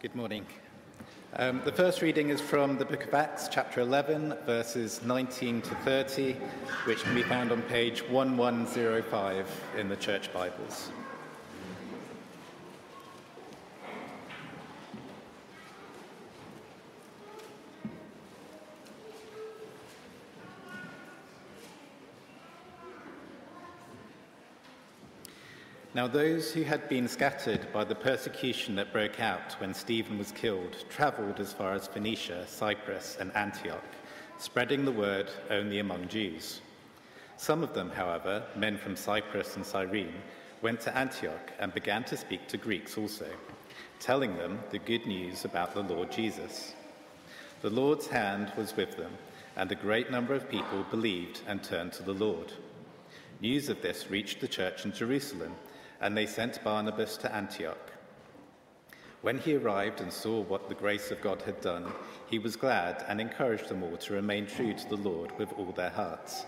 Good morning. Um, the first reading is from the book of Acts, chapter 11, verses 19 to 30, which can be found on page 1105 in the Church Bibles. Now, those who had been scattered by the persecution that broke out when Stephen was killed travelled as far as Phoenicia, Cyprus, and Antioch, spreading the word only among Jews. Some of them, however, men from Cyprus and Cyrene, went to Antioch and began to speak to Greeks also, telling them the good news about the Lord Jesus. The Lord's hand was with them, and a great number of people believed and turned to the Lord. News of this reached the church in Jerusalem and they sent Barnabas to Antioch. When he arrived and saw what the grace of God had done, he was glad and encouraged them all to remain true to the Lord with all their hearts.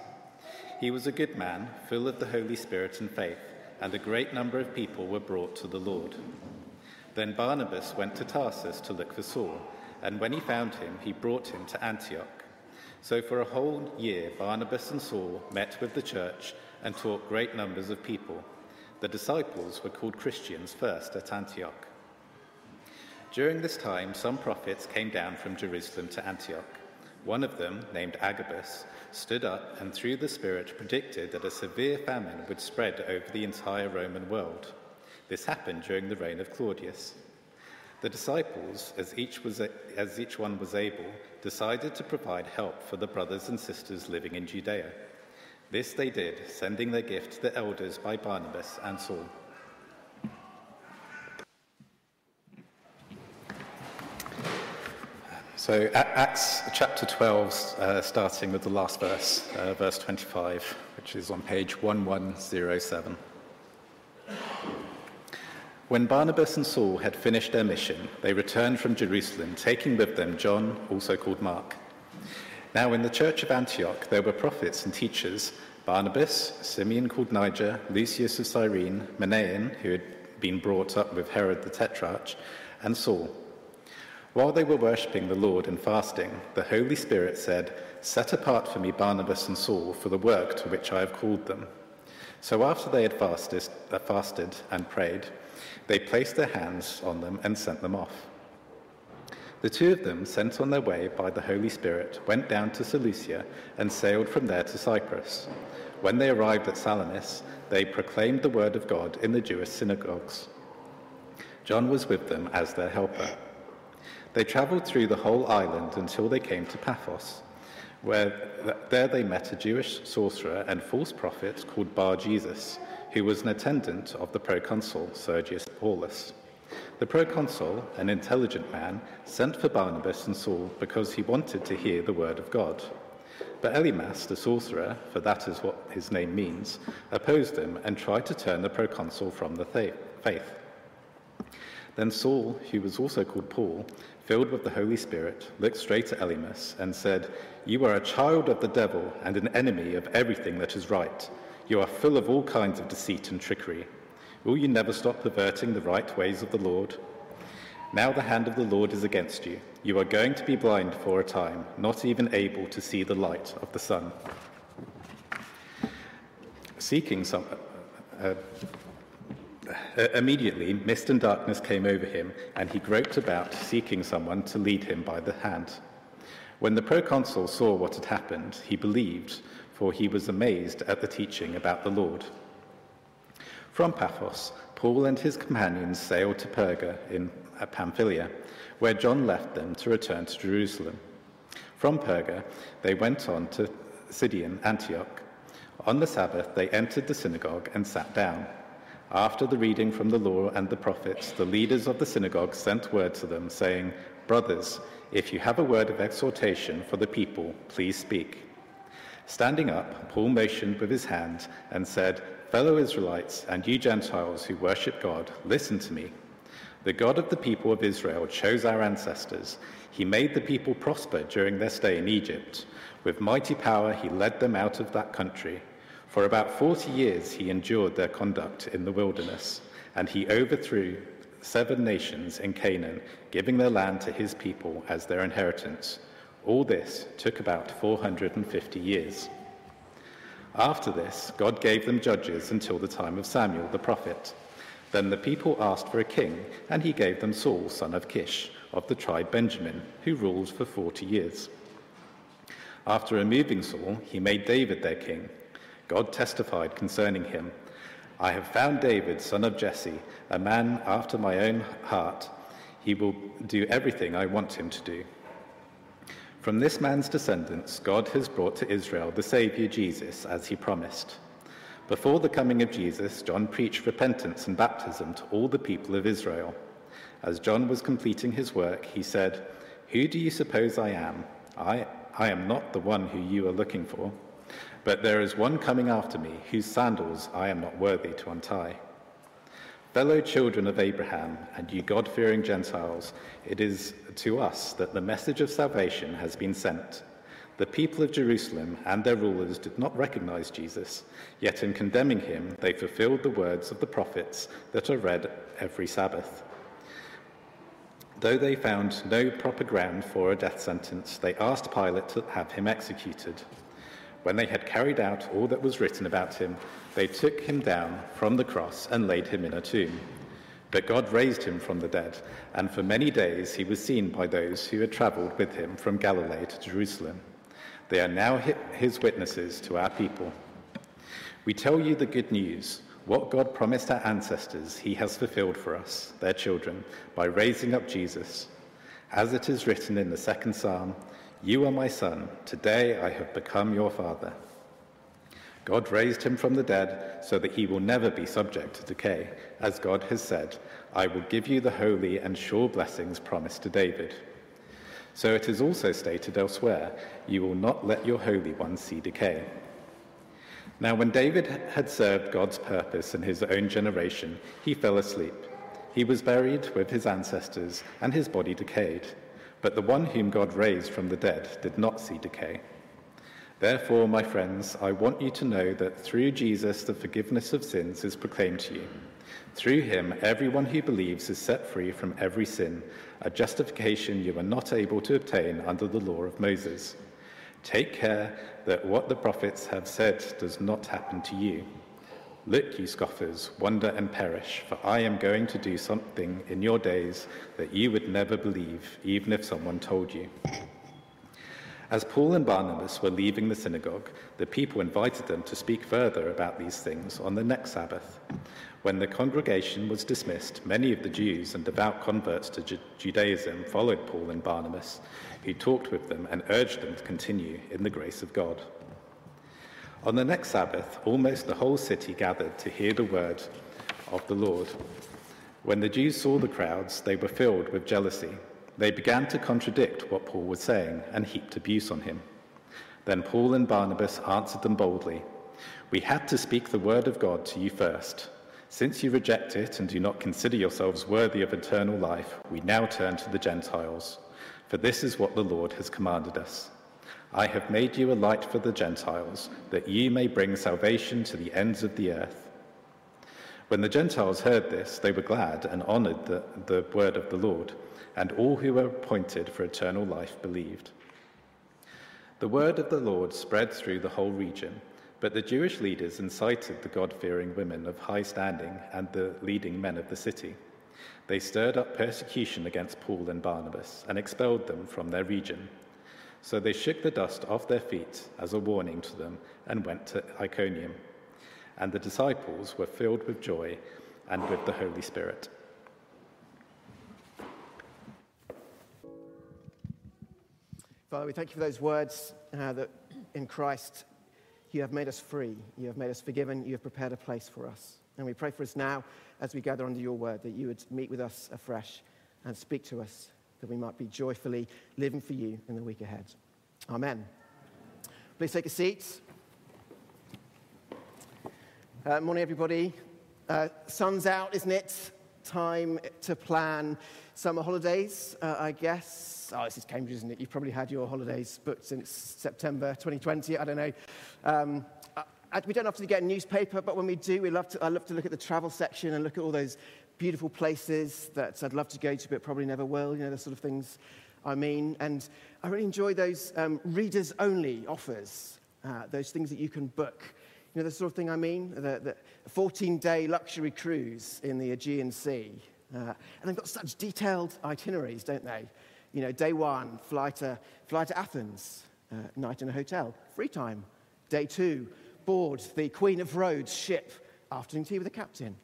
He was a good man, full of the Holy Spirit and faith, and a great number of people were brought to the Lord. Then Barnabas went to Tarsus to look for Saul, and when he found him, he brought him to Antioch. So for a whole year, Barnabas and Saul met with the church and taught great numbers of people. The disciples were called Christians first at Antioch. During this time, some prophets came down from Jerusalem to Antioch. One of them, named Agabus, stood up and through the Spirit predicted that a severe famine would spread over the entire Roman world. This happened during the reign of Claudius. The disciples, as each, was, as each one was able, decided to provide help for the brothers and sisters living in Judea. This they did, sending their gift to the elders by Barnabas and Saul. So, Acts chapter 12, uh, starting with the last verse, uh, verse 25, which is on page 1107. When Barnabas and Saul had finished their mission, they returned from Jerusalem, taking with them John, also called Mark. Now, in the church of Antioch, there were prophets and teachers Barnabas, Simeon called Niger, Lucius of Cyrene, Manaen, who had been brought up with Herod the Tetrarch, and Saul. While they were worshipping the Lord and fasting, the Holy Spirit said, Set apart for me Barnabas and Saul for the work to which I have called them. So after they had fasted, uh, fasted and prayed, they placed their hands on them and sent them off. The two of them, sent on their way by the Holy Spirit, went down to Seleucia and sailed from there to Cyprus. When they arrived at Salamis, they proclaimed the word of God in the Jewish synagogues. John was with them as their helper. They traveled through the whole island until they came to Paphos, where there they met a Jewish sorcerer and false prophet called Bar Jesus, who was an attendant of the proconsul Sergius Paulus. The proconsul, an intelligent man, sent for Barnabas and Saul because he wanted to hear the word of God. But Elymas, the sorcerer, for that is what his name means, opposed him and tried to turn the proconsul from the faith. Then Saul, who was also called Paul, filled with the Holy Spirit, looked straight at Elymas and said, You are a child of the devil and an enemy of everything that is right. You are full of all kinds of deceit and trickery. Will you never stop perverting the right ways of the Lord? Now the hand of the Lord is against you. You are going to be blind for a time, not even able to see the light of the sun. Seeking some. Uh, uh, immediately, mist and darkness came over him, and he groped about, seeking someone to lead him by the hand. When the proconsul saw what had happened, he believed, for he was amazed at the teaching about the Lord. From Paphos, Paul and his companions sailed to Perga in Pamphylia, where John left them to return to Jerusalem. From Perga, they went on to Pisidian, Antioch. On the Sabbath, they entered the synagogue and sat down. After the reading from the law and the prophets, the leaders of the synagogue sent word to them, saying, Brothers, if you have a word of exhortation for the people, please speak. Standing up, Paul motioned with his hand and said, Fellow Israelites, and you Gentiles who worship God, listen to me. The God of the people of Israel chose our ancestors. He made the people prosper during their stay in Egypt. With mighty power, he led them out of that country. For about 40 years, he endured their conduct in the wilderness, and he overthrew seven nations in Canaan, giving their land to his people as their inheritance. All this took about 450 years. After this, God gave them judges until the time of Samuel the prophet. Then the people asked for a king, and he gave them Saul, son of Kish, of the tribe Benjamin, who ruled for 40 years. After removing Saul, he made David their king. God testified concerning him I have found David, son of Jesse, a man after my own heart. He will do everything I want him to do. From this man's descendants, God has brought to Israel the Saviour Jesus, as he promised. Before the coming of Jesus, John preached repentance and baptism to all the people of Israel. As John was completing his work, he said, Who do you suppose I am? I, I am not the one who you are looking for. But there is one coming after me, whose sandals I am not worthy to untie. Fellow children of Abraham, and you God fearing Gentiles, it is to us that the message of salvation has been sent. The people of Jerusalem and their rulers did not recognize Jesus, yet in condemning him, they fulfilled the words of the prophets that are read every Sabbath. Though they found no proper ground for a death sentence, they asked Pilate to have him executed. When they had carried out all that was written about him, they took him down from the cross and laid him in a tomb. But God raised him from the dead, and for many days he was seen by those who had traveled with him from Galilee to Jerusalem. They are now his witnesses to our people. We tell you the good news. What God promised our ancestors, he has fulfilled for us, their children, by raising up Jesus. As it is written in the second psalm, you are my son. Today I have become your father. God raised him from the dead so that he will never be subject to decay. As God has said, I will give you the holy and sure blessings promised to David. So it is also stated elsewhere, You will not let your Holy One see decay. Now, when David had served God's purpose in his own generation, he fell asleep. He was buried with his ancestors, and his body decayed. But the one whom God raised from the dead did not see decay. Therefore, my friends, I want you to know that through Jesus the forgiveness of sins is proclaimed to you. Through him, everyone who believes is set free from every sin, a justification you are not able to obtain under the law of Moses. Take care that what the prophets have said does not happen to you. Look, you scoffers, wonder and perish, for I am going to do something in your days that you would never believe, even if someone told you. As Paul and Barnabas were leaving the synagogue, the people invited them to speak further about these things on the next Sabbath. When the congregation was dismissed, many of the Jews and devout converts to Ju- Judaism followed Paul and Barnabas, who talked with them and urged them to continue in the grace of God. On the next Sabbath, almost the whole city gathered to hear the word of the Lord. When the Jews saw the crowds, they were filled with jealousy. They began to contradict what Paul was saying and heaped abuse on him. Then Paul and Barnabas answered them boldly We had to speak the word of God to you first. Since you reject it and do not consider yourselves worthy of eternal life, we now turn to the Gentiles. For this is what the Lord has commanded us. I have made you a light for the Gentiles, that ye may bring salvation to the ends of the earth. When the Gentiles heard this, they were glad and honored the, the word of the Lord, and all who were appointed for eternal life believed. The word of the Lord spread through the whole region, but the Jewish leaders incited the God fearing women of high standing and the leading men of the city. They stirred up persecution against Paul and Barnabas and expelled them from their region. So they shook the dust off their feet as a warning to them and went to Iconium. And the disciples were filled with joy and with the Holy Spirit. Father, we thank you for those words uh, that in Christ you have made us free, you have made us forgiven, you have prepared a place for us. And we pray for us now as we gather under your word that you would meet with us afresh and speak to us that we might be joyfully living for you in the week ahead. Amen. Please take a seat. Uh, morning, everybody. Uh, sun's out, isn't it? Time to plan summer holidays, uh, I guess. Oh, this is Cambridge, isn't it? You've probably had your holidays booked since September 2020. I don't know. Um, we don't often get a newspaper, but when we do, we love to, I love to look at the travel section and look at all those beautiful places that I'd love to go to, but probably never will, you know, the sort of things I mean. And I really enjoy those um, readers only offers, uh, those things that you can book. You know, the sort of thing I mean? The, the 14 day luxury cruise in the Aegean Sea. Uh, and they've got such detailed itineraries, don't they? You know, day one, fly to, fly to Athens, uh, night in a hotel, free time. Day two, board the Queen of Rhodes ship, afternoon tea with the captain.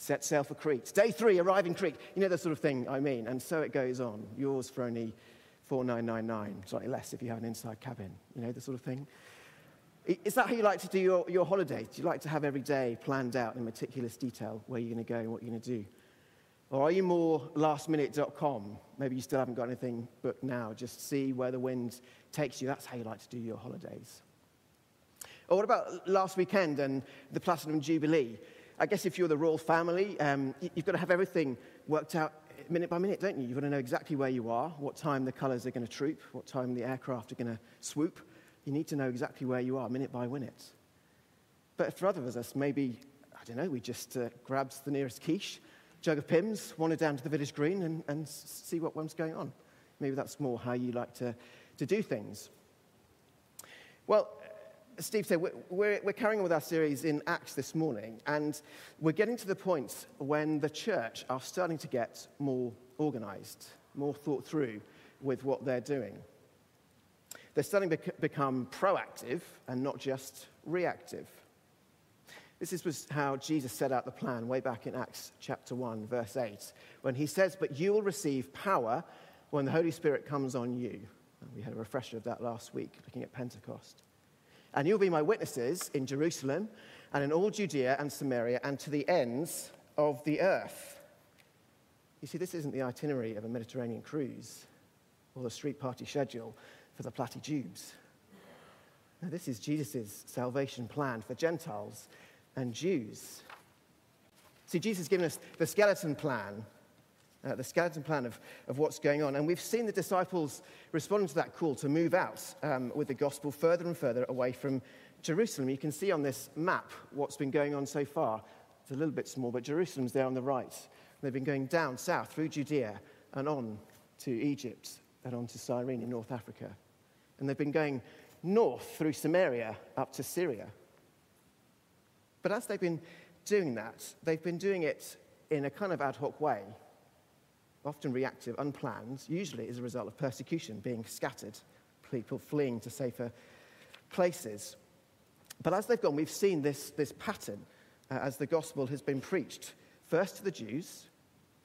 Set sail for Crete. Day three, arrive in Crete. You know the sort of thing I mean. And so it goes on. Yours for only 4999, slightly less if you have an inside cabin. You know, the sort of thing. Is that how you like to do your, your holiday? Do you like to have every day planned out in meticulous detail where you're going to go and what you're going to do? Or are you more lastminute.com? Maybe you still haven't got anything booked now. Just see where the wind takes you. That's how you like to do your holidays. Or what about last weekend and the Platinum Jubilee? I guess if you're the royal family, um, you've got to have everything worked out minute by minute, don't you? You've got to know exactly where you are, what time the colours are going to troop, what time the aircraft are going to swoop. You need to know exactly where you are, minute by minute. But for other of us, maybe, I don't know, we just uh, the nearest quiche jug of Pimm's, wander down to the village green and, and see what one's going on. Maybe that's more how you like to, to do things. Well, Steve said, we're, we're carrying on with our series in Acts this morning, and we're getting to the point when the church are starting to get more organized, more thought through with what they're doing. They're starting to become proactive and not just reactive. This was how Jesus set out the plan way back in Acts chapter 1, verse 8, when he says, But you will receive power when the Holy Spirit comes on you. We had a refresher of that last week, looking at Pentecost. And you'll be my witnesses in Jerusalem and in all Judea and Samaria and to the ends of the earth. You see, this isn't the itinerary of a Mediterranean cruise or the street party schedule for the Platijubes. Now, this is Jesus' salvation plan for Gentiles and Jews. See, Jesus has given us the skeleton plan, uh, the skeleton plan of, of what's going on. And we've seen the disciples responding to that call to move out um, with the gospel further and further away from Jerusalem. You can see on this map what's been going on so far. It's a little bit small, but Jerusalem's there on the right. They've been going down south through Judea and on to Egypt and on to Cyrene in North Africa. And they've been going north through Samaria up to Syria. But as they've been doing that, they've been doing it in a kind of ad hoc way, often reactive, unplanned, usually as a result of persecution, being scattered, people fleeing to safer places. But as they've gone, we've seen this, this pattern uh, as the gospel has been preached, first to the Jews,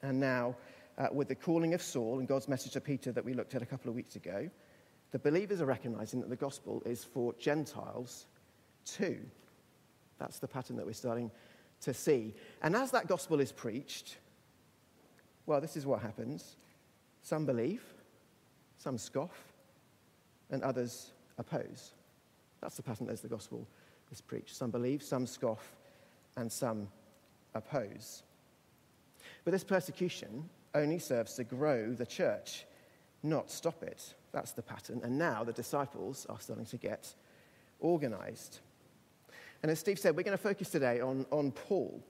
and now uh, with the calling of Saul and God's message to Peter that we looked at a couple of weeks ago, the believers are recognizing that the gospel is for Gentiles too. That's the pattern that we're starting to see. And as that gospel is preached, well, this is what happens some believe, some scoff, and others oppose. That's the pattern as the gospel is preached. Some believe, some scoff, and some oppose. But this persecution only serves to grow the church, not stop it. That's the pattern. And now the disciples are starting to get organized. And as Steve said, we're going to focus today on, on Paul,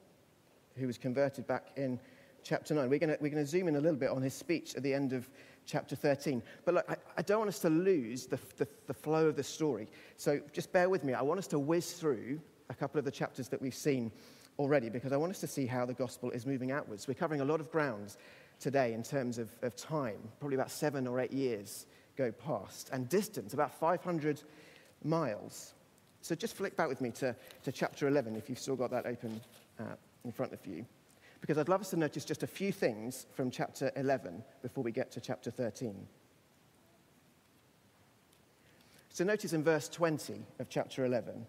who was converted back in chapter 9. We're going, we're to zoom in a little bit on his speech at the end of chapter 13. But look, I, I don't want us to lose the, the, the flow of the story. So just bear with me. I want us to whiz through a couple of the chapters that we've seen already because I want us to see how the gospel is moving outwards. We're covering a lot of ground today in terms of, of time, probably about seven or eight years go past, and distance, about 500 miles. So just flick back with me to, to chapter 11 if you've still got that open uh, in front of you. Because I'd love us to notice just a few things from chapter 11 before we get to chapter 13. So notice in verse 20 of chapter 11,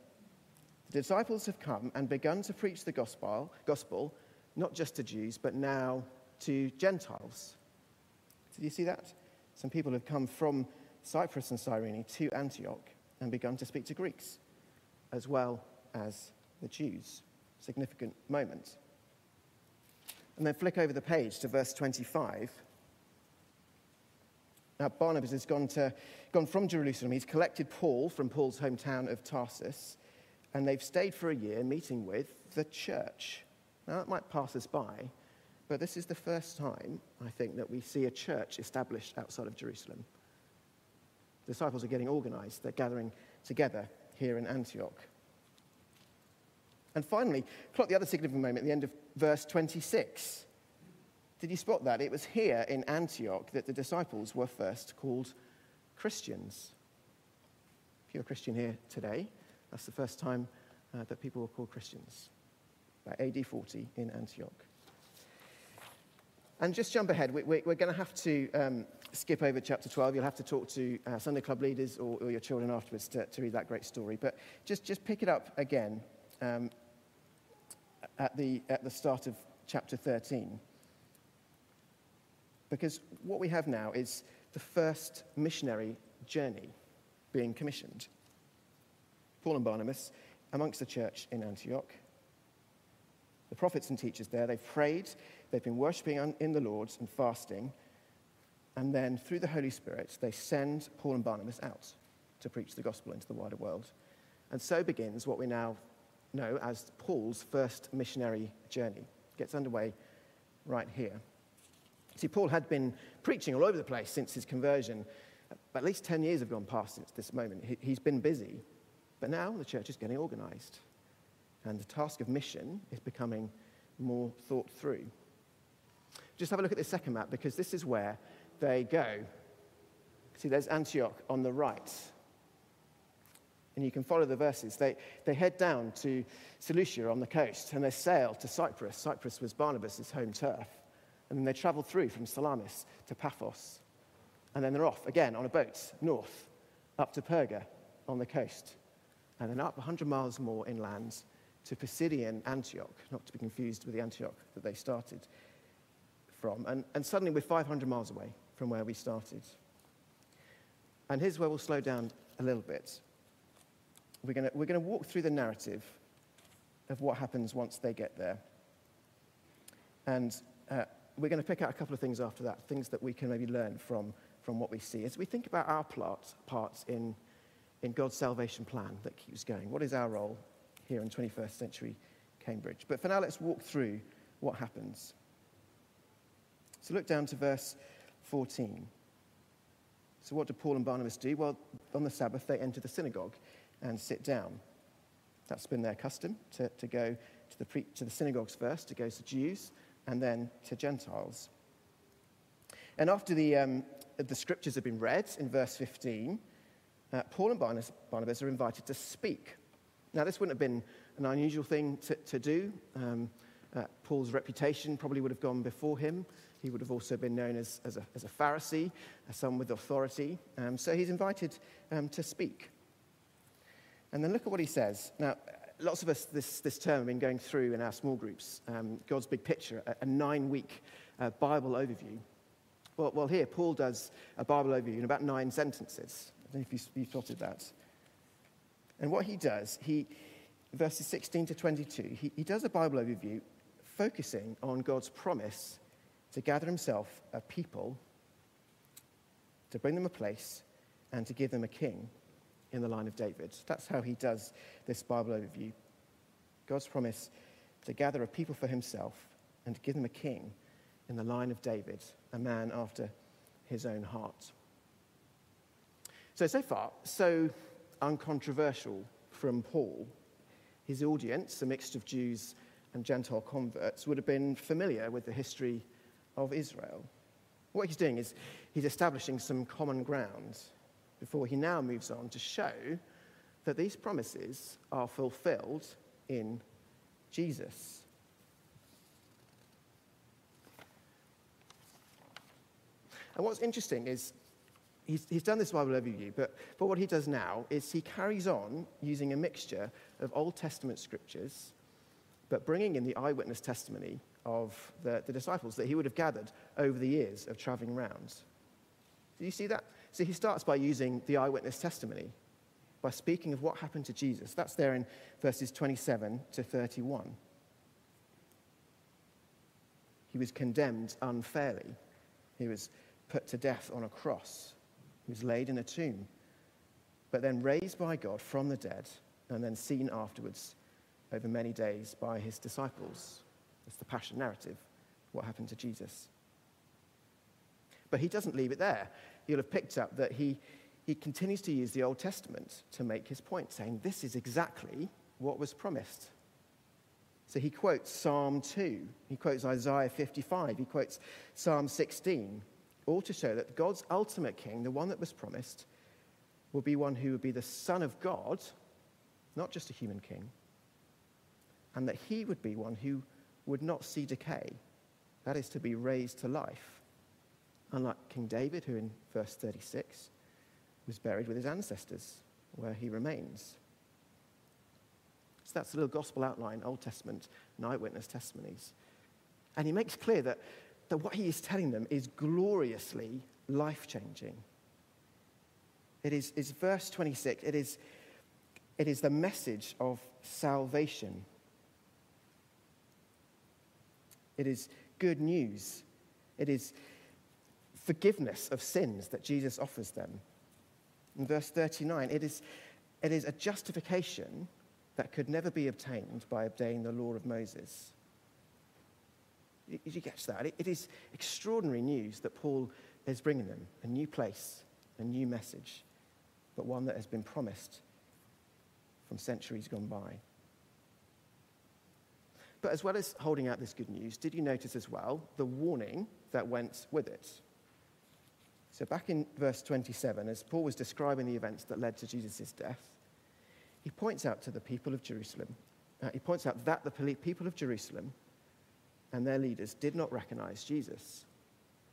the disciples have come and begun to preach the gospel, gospel not just to Jews, but now to Gentiles. Did you see that? Some people have come from Cyprus and Cyrene to Antioch and begun to speak to Greeks as well as the Jews. Significant moment. And then flick over the page to verse 25. Now, Barnabas has gone, to, gone from Jerusalem. He's collected Paul from Paul's hometown of Tarsus, And they've stayed for a year meeting with the church. Now, that might pass us by, but this is the first time, I think, that we see a church established outside of Jerusalem. The disciples are getting organized, they're gathering together here in Antioch. And finally, plot the other significant moment at the end of verse 26. Did you spot that? It was here in Antioch that the disciples were first called Christians. If you're a Christian here today, that's the first time uh, that people were called Christians, by AD 40 in Antioch. And just jump ahead, we, are going to have to um, skip over chapter 12. You'll have to talk to uh, Sunday club leaders or, or, your children afterwards to, to, read that great story. But just, just pick it up again um, at, the, at the start of chapter 13. Because what we have now is the first missionary journey being commissioned. Paul and Barnabas amongst the church in Antioch. The prophets and teachers there, they've prayed, they've been worshipping in the Lord and fasting, and then through the Holy Spirit, they send Paul and Barnabas out to preach the gospel into the wider world. And so begins what we now know as Paul's first missionary journey. It gets underway right here. See, Paul had been preaching all over the place since his conversion. At least 10 years have gone past since this moment. He's been busy. But now the church is getting organized. And the task of mission is becoming more thought through. Just have a look at this second map because this is where they go. See, there's Antioch on the right. And you can follow the verses. They, they head down to Seleucia on the coast and they sail to Cyprus. Cyprus was Barnabas' home turf. And then they travel through from Salamis to Paphos. And then they're off again on a boat north up to Perga on the coast. And then up 100 miles more inland to Pisidian Antioch, not to be confused with the Antioch that they started from. And, and suddenly we're 500 miles away from where we started. And here's where we'll slow down a little bit. We're going we're to walk through the narrative of what happens once they get there. And uh, we're going to pick out a couple of things after that, things that we can maybe learn from, from what we see. As we think about our plot, parts in, in God's salvation plan that keeps going, what is our role here in 21st century Cambridge? But for now, let's walk through what happens. So look down to verse 14. So, what do Paul and Barnabas do? Well, on the Sabbath, they enter the synagogue and sit down. That's been their custom to, to go to the, pre- to the synagogues first, to go to Jews and then to Gentiles. And after the, um, the scriptures have been read in verse 15, uh, Paul and Barnabas, Barnabas, are invited to speak. Now, this wouldn't have been an unusual thing to, to do. Um, uh, Paul's reputation probably would have gone before him. He would have also been known as, as, a, as a Pharisee, as someone with authority. Um, so he's invited um, to speak. And then look at what he says. Now, lots of us this, this term have been going through in our small groups um, God's big picture, a, a nine week uh, Bible overview. Well, well, here, Paul does a Bible overview in about nine sentences. I don't know if you, you spotted that. And what he does, he, verses 16 to 22, he, he does a Bible overview focusing on God's promise to gather himself a people, to bring them a place, and to give them a king in the line of David. That's how he does this Bible overview. God's promise to gather a people for himself and to give them a king in the line of David, a man after his own heart. So, so far, so uncontroversial from Paul. His audience, a mix of Jews and Gentile converts, would have been familiar with the history of Israel. What he's doing is he's establishing some common ground before he now moves on to show that these promises are fulfilled in Jesus. And what's interesting is he's, he's done this Bible overview, but, but what he does now is he carries on using a mixture of Old Testament scriptures, but bringing in the eyewitness testimony of the, the disciples that he would have gathered over the years of traveling around. Do you see that? So he starts by using the eyewitness testimony, by speaking of what happened to Jesus. That's there in verses 27 to 31. He was condemned unfairly. He was put to death on a cross. He was laid in a tomb, but then raised by God from the dead and then seen afterwards over many days by his disciples. It's the passion narrative, what happened to Jesus. But he doesn't leave it there. You'll have picked up that he, he continues to use the Old Testament to make his point, saying this is exactly what was promised. So he quotes Psalm 2, he quotes Isaiah 55, he quotes Psalm 16, all to show that God's ultimate king, the one that was promised, will be one who would be the Son of God, not just a human king, and that he would be one who would not see decay, that is, to be raised to life. Unlike King David, who in verse 36 was buried with his ancestors, where he remains. So that's a little gospel outline, Old Testament and eyewitness testimonies. And he makes clear that, that what he is telling them is gloriously life changing. It is, is verse 26, it is, it is the message of salvation. It is good news. It is forgiveness of sins that Jesus offers them. In verse 39, it is, it is a justification that could never be obtained by obeying the law of Moses. Did you catch that? It is extraordinary news that Paul is bringing them a new place, a new message, but one that has been promised from centuries gone by. But as well as holding out this good news, did you notice as well the warning that went with it? So, back in verse 27, as Paul was describing the events that led to Jesus' death, he points out to the people of Jerusalem, uh, he points out that the people of Jerusalem and their leaders did not recognize Jesus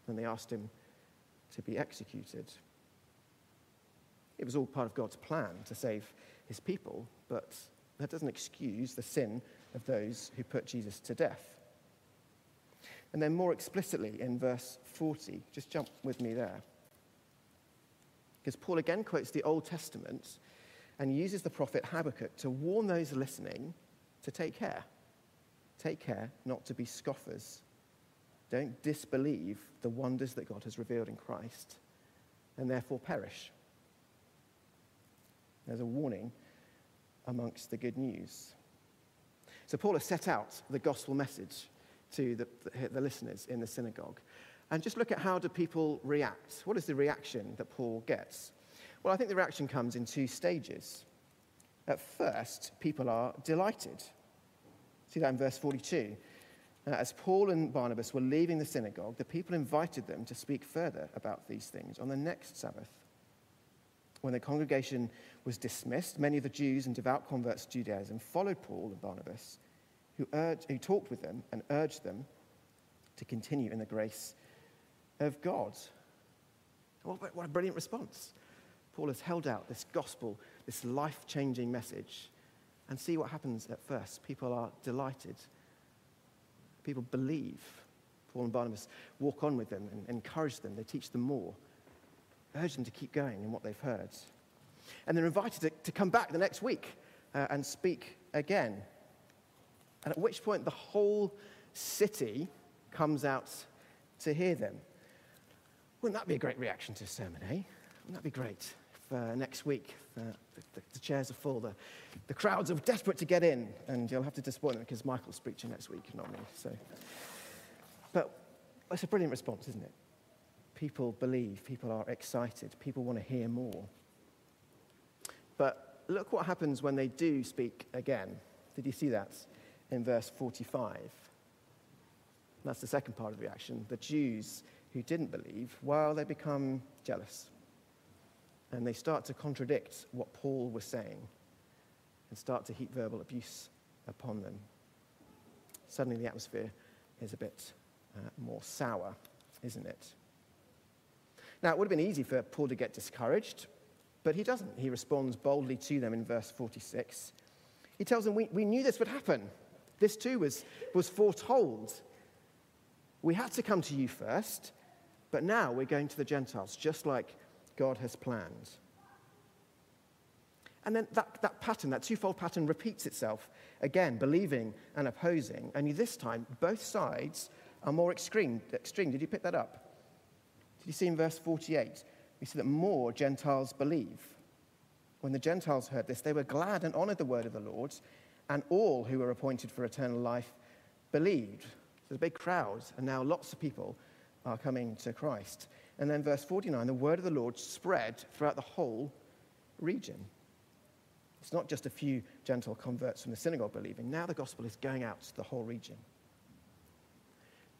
when they asked him to be executed. It was all part of God's plan to save his people, but that doesn't excuse the sin of those who put Jesus to death. And then, more explicitly, in verse 40, just jump with me there. Because Paul again quotes the Old Testament and uses the prophet Habakkuk to warn those listening to take care. Take care not to be scoffers. Don't disbelieve the wonders that God has revealed in Christ and therefore perish. There's a warning amongst the good news. So, Paul has set out the gospel message to the, the, the listeners in the synagogue. And just look at how do people react. What is the reaction that Paul gets? Well, I think the reaction comes in two stages. At first, people are delighted. See that in verse 42. Uh, as Paul and Barnabas were leaving the synagogue, the people invited them to speak further about these things on the next Sabbath. When the congregation was dismissed, many of the Jews and devout converts to Judaism followed Paul and Barnabas, who, urged, who talked with them and urged them to continue in the grace of God. What a brilliant response. Paul has held out this gospel, this life changing message. And see what happens at first. People are delighted. People believe. Paul and Barnabas walk on with them and encourage them. They teach them more, urge them to keep going in what they've heard. And they're invited to, to come back the next week uh, and speak again. And at which point, the whole city comes out to hear them. Wouldn't that be a great reaction to a sermon, eh? Wouldn't that be great? uh, next week. The, the, chairs are full. The, the crowds are desperate to get in, and you'll have to disappoint them because Michael's preaching next week, not me. So, but it's a brilliant response, isn't it? People believe, people are excited, people want to hear more. But look what happens when they do speak again. Did you see that in verse 45? That's the second part of the reaction. The Jews who didn't believe, well, they become jealous and they start to contradict what Paul was saying and start to heap verbal abuse upon them. Suddenly, the atmosphere is a bit uh, more sour, isn't it? Now, it would have been easy for Paul to get discouraged, but he doesn't. He responds boldly to them in verse 46. He tells them, We, we knew this would happen. This too was, was foretold. We had to come to you first, but now we're going to the Gentiles, just like God has planned. And then that, that pattern, that twofold pattern, repeats itself again, believing and opposing. Only this time, both sides are more extreme. extreme. Did you pick that up? Did you see in verse 48? We see that more Gentiles believe. When the Gentiles heard this, they were glad and honored the word of the Lord, and all who were appointed for eternal life believed. So there's a big crowd, and now lots of people are coming to Christ. And then, verse 49 the word of the Lord spread throughout the whole region. It's not just a few Gentile converts from the synagogue believing. Now the gospel is going out to the whole region.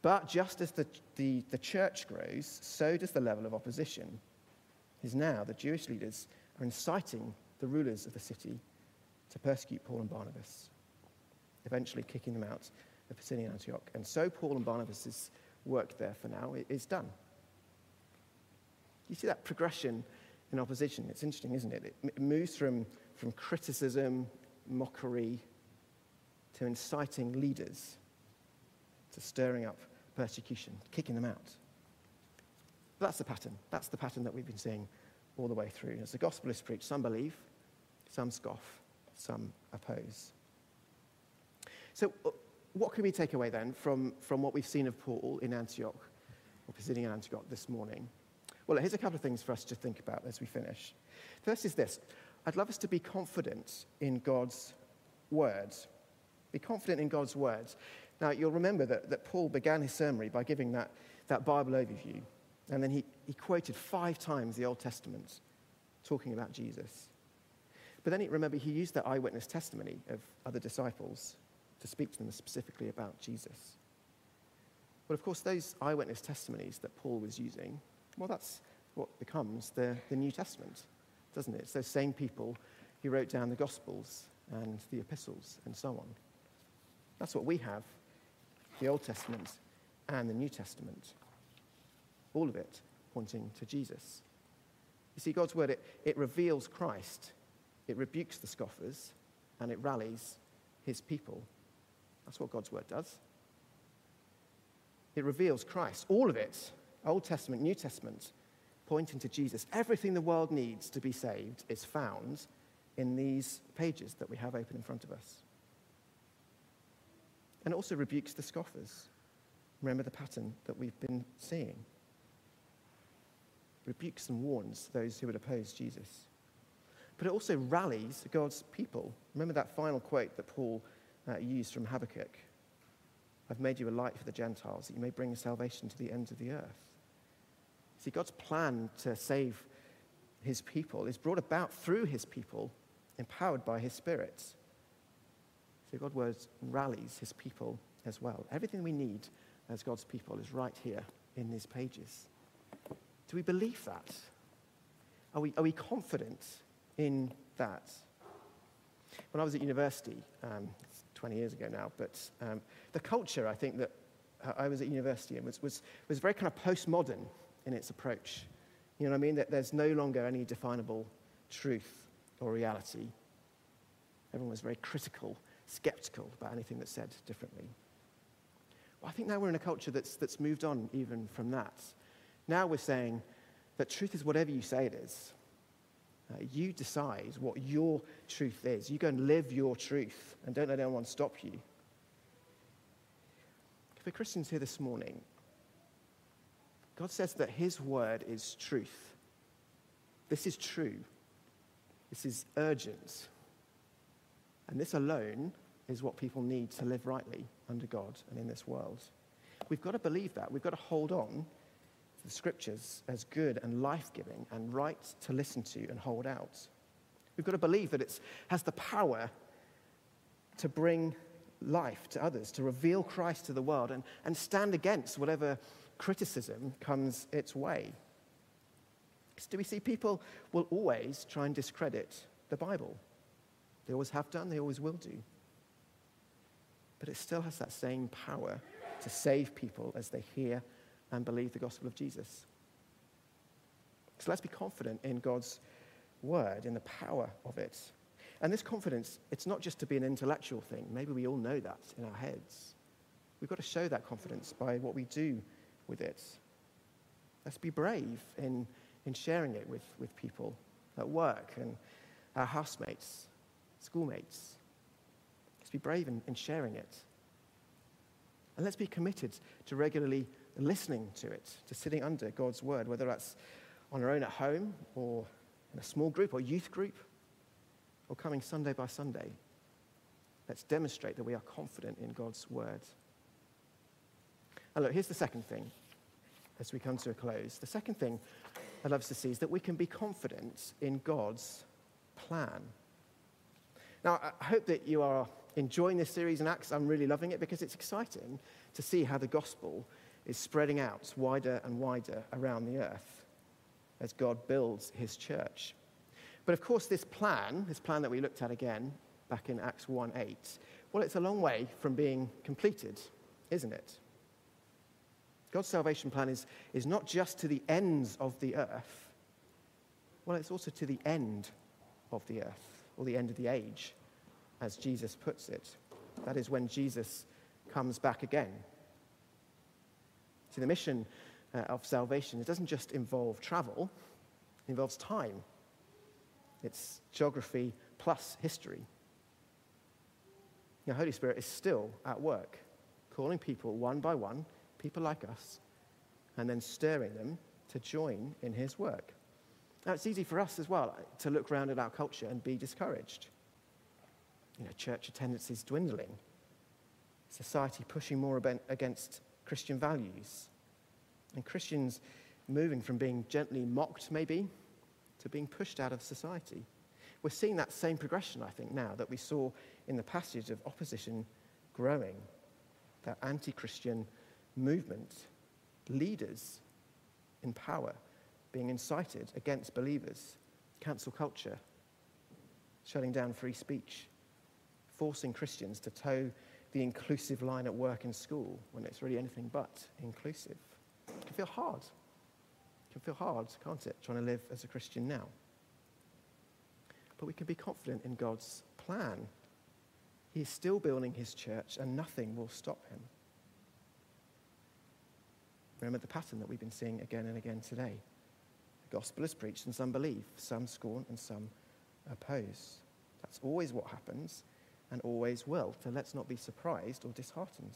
But just as the, the, the church grows, so does the level of opposition. Is now the Jewish leaders are inciting the rulers of the city to persecute Paul and Barnabas, eventually kicking them out of Pisidian Antioch. And so Paul and Barnabas' work there for now is done. You see that progression in opposition. It's interesting, isn't it? It moves from, from criticism, mockery, to inciting leaders, to stirring up persecution, kicking them out. That's the pattern. That's the pattern that we've been seeing all the way through. As the gospel is preached, some believe, some scoff, some oppose. So, what can we take away then from, from what we've seen of Paul in Antioch, or Pisidian Antioch this morning? Well, here's a couple of things for us to think about as we finish. First is this I'd love us to be confident in God's words. Be confident in God's words. Now, you'll remember that, that Paul began his sermon by giving that, that Bible overview. And then he, he quoted five times the Old Testament talking about Jesus. But then he, remember, he used that eyewitness testimony of other disciples to speak to them specifically about Jesus. But of course, those eyewitness testimonies that Paul was using, well, that's what becomes the, the New Testament, doesn't it? It's those same people who wrote down the Gospels and the epistles and so on. That's what we have the Old Testament and the New Testament. All of it pointing to Jesus. You see, God's word, it, it reveals Christ, it rebukes the scoffers, and it rallies his people. That's what God's word does. It reveals Christ, all of it, Old Testament, New Testament, pointing to Jesus. Everything the world needs to be saved is found in these pages that we have open in front of us. And it also rebukes the scoffers. Remember the pattern that we've been seeing. Rebukes and warns those who would oppose Jesus. But it also rallies God's people. Remember that final quote that Paul uh, used from Habakkuk I've made you a light for the Gentiles, that you may bring salvation to the ends of the earth. See, God's plan to save his people is brought about through his people, empowered by his Spirit. So God's word rallies his people as well. Everything we need as God's people is right here in these pages. Do we believe that? Are we, are we confident in that? When I was at university, um, 20 years ago now, but um, the culture I think that I was at university in was, was, was very kind of postmodern in its approach. You know what I mean? That there's no longer any definable truth or reality. Everyone was very critical skeptical about anything that's said differently. Well, I think now we're in a culture that's, that's moved on even from that. Now we're saying that truth is whatever you say it is. You decide what your truth is. You go and live your truth and don't let anyone stop you. For Christians here this morning, God says that His word is truth. This is true. This is urgent. And this alone is what people need to live rightly under God and in this world. We've got to believe that. We've got to hold on the scriptures as good and life giving and right to listen to and hold out. We've got to believe that it has the power to bring life to others, to reveal Christ to the world, and, and stand against whatever criticism comes its way. So do we see people will always try and discredit the Bible? They always have done, they always will do. But it still has that same power to save people as they hear and believe the gospel of Jesus. So let's be confident in God's word, in the power of it. And this confidence, it's not just to be an intellectual thing. Maybe we all know that in our heads. We've got to show that confidence by what we do with it. Let's be brave in, in sharing it with, with people at work and our housemates schoolmates. Let's be brave in, in sharing it. And let's be committed to regularly listening to it, to sitting under God's word, whether that's on our own at home or in a small group or youth group or coming Sunday by Sunday. Let's demonstrate that we are confident in God's word. And look, here's the second thing as we come to a close. The second thing I'd love to see is that we can be confident in God's plan. Now, I hope that you are enjoying this series in Acts. I'm really loving it because it's exciting to see how the gospel is spreading out wider and wider around the earth as God builds his church. But of course, this plan, this plan that we looked at again back in Acts 1 8, well, it's a long way from being completed, isn't it? God's salvation plan is, is not just to the ends of the earth, well, it's also to the end of the earth, or the end of the age, as Jesus puts it. That is when Jesus comes back again. See, the mission uh, of salvation, it doesn't just involve travel, it involves time. It's geography plus history. The Holy Spirit is still at work, calling people one by one, people like us, and then stirring them to join in his work. Now, it's easy for us as well to look around at our culture and be discouraged. You know, church attendance is dwindling, society pushing more against Christian values, and Christians moving from being gently mocked, maybe, to being pushed out of society. We're seeing that same progression, I think, now that we saw in the passage of opposition growing, that anti Christian movement, leaders in power being incited against believers, cancel culture, shutting down free speech, forcing Christians to toe the inclusive line at work and school when it's really anything but inclusive. It can feel hard. It can feel hard, can't it, trying to live as a Christian now? But we can be confident in God's plan. He is still building his church, and nothing will stop him. Remember the pattern that we've been seeing again and again today. The gospel is preached, and some believe, some scorn, and some oppose. That's always what happens, and always will. So let's not be surprised or disheartened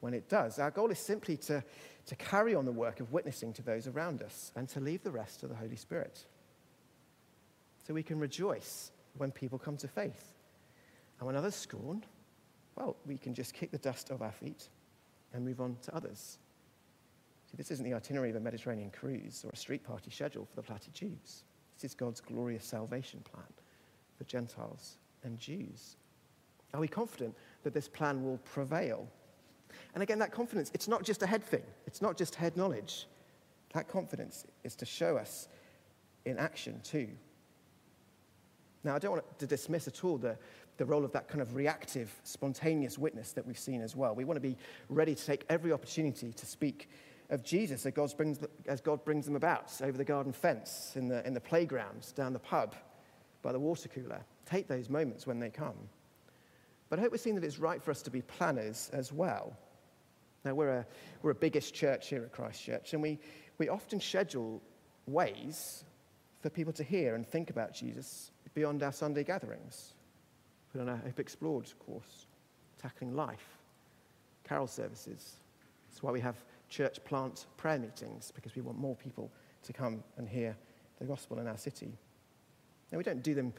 when it does. Our goal is simply to, to carry on the work of witnessing to those around us and to leave the rest to the Holy Spirit. So we can rejoice when people come to faith. And when others scorn, well, we can just kick the dust off our feet and move on to others. See, this isn't the itinerary of a Mediterranean cruise or a street party schedule for the Platty Jubes. This is God's glorious salvation plan for Gentiles and Jews. Are we confident that this plan will prevail and again, that confidence, it's not just a head thing, it's not just head knowledge. That confidence is to show us in action too. Now, I don't want to dismiss at all the, the role of that kind of reactive, spontaneous witness that we've seen as well. We want to be ready to take every opportunity to speak of Jesus as God brings, as God brings them about over the garden fence, in the, in the playgrounds, down the pub, by the water cooler. Take those moments when they come. But I hope we're seeing that it's right for us to be planners as well. Now, we're a, we're a biggish church here at Christ Church, and we, we often schedule ways for people to hear and think about Jesus beyond our Sunday gatherings. Put on our Hope Explored course, Tackling Life, carol services. That's why we have church plant prayer meetings, because we want more people to come and hear the gospel in our city. Now, we don't do them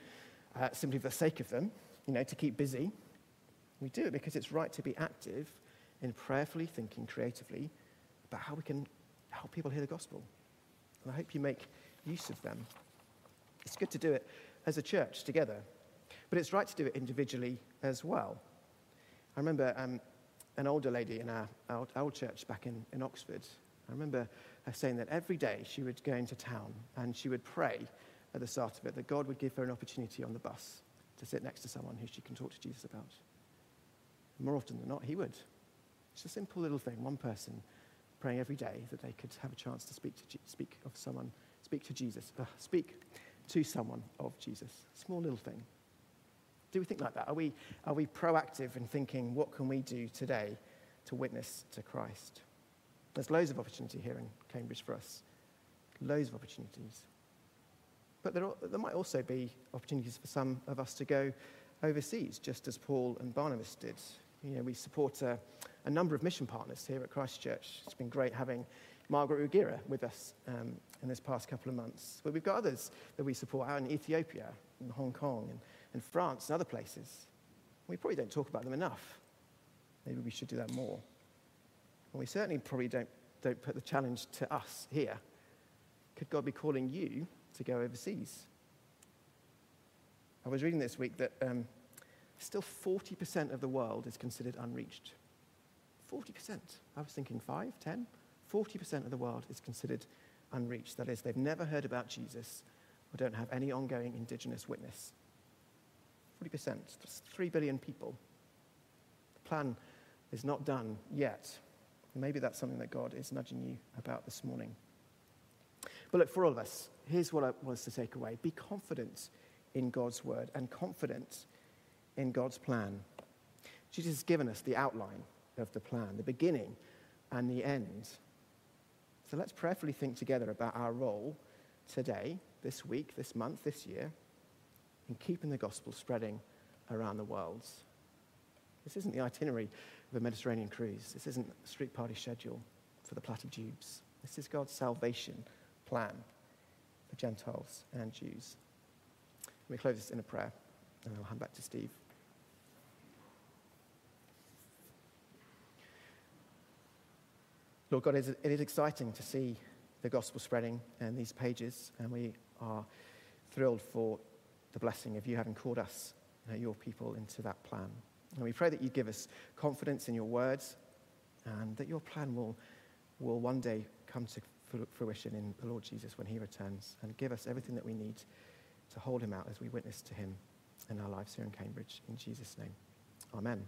uh, simply for the sake of them, you know, to keep busy. We do it because it's right to be active in prayerfully thinking creatively about how we can help people hear the gospel. And I hope you make use of them. It's good to do it as a church together, but it's right to do it individually as well. I remember um, an older lady in our, our old church back in, in Oxford. I remember her saying that every day she would go into town and she would pray at the start of it that God would give her an opportunity on the bus to sit next to someone who she can talk to Jesus about. More often than not, he would. It's a simple little thing, one person praying every day that they could have a chance to speak to, speak of someone, speak to Jesus, uh, speak to someone of Jesus. Small little thing. Do we think like that? Are we, are we proactive in thinking, what can we do today to witness to Christ? There's loads of opportunity here in Cambridge for us. Loads of opportunities. But there, are, there might also be opportunities for some of us to go overseas, just as Paul and Barnabas did. You know, we support a, a number of mission partners here at Christ Church. It's been great having Margaret Rugira with us um, in this past couple of months. But we've got others that we support out in Ethiopia, in Hong Kong, and, and France, and other places. We probably don't talk about them enough. Maybe we should do that more. And we certainly probably don't, don't put the challenge to us here. Could God be calling you to go overseas? I was reading this week that um, still 40% of the world is considered unreached. 40%. I was thinking 5, 10. 40% of the world is considered unreached. That is, they've never heard about Jesus or don't have any ongoing indigenous witness. 40%. That's 3 billion people. The plan is not done yet. Maybe that's something that God is nudging you about this morning. But look, for all of us, here's what I want us to take away be confident in God's word and confident in God's plan. Jesus has given us the outline of the plan, the beginning and the end. So let's prayerfully think together about our role today, this week, this month, this year, in keeping the gospel spreading around the world. This isn't the itinerary of a Mediterranean cruise. This isn't a street party schedule for the Platty Jubes. This is God's salvation plan for Gentiles and Jews. Let me close this in a prayer, and I'll hand back to Steve. Lord God, it is exciting to see the gospel spreading in these pages, and we are thrilled for the blessing of you having called us, uh, your people, into that plan. And we pray that you give us confidence in your words and that your plan will, will one day come to fruition in the Lord Jesus when he returns and give us everything that we need to hold him out as we witness to him in our lives here in Cambridge. In Jesus' name, amen.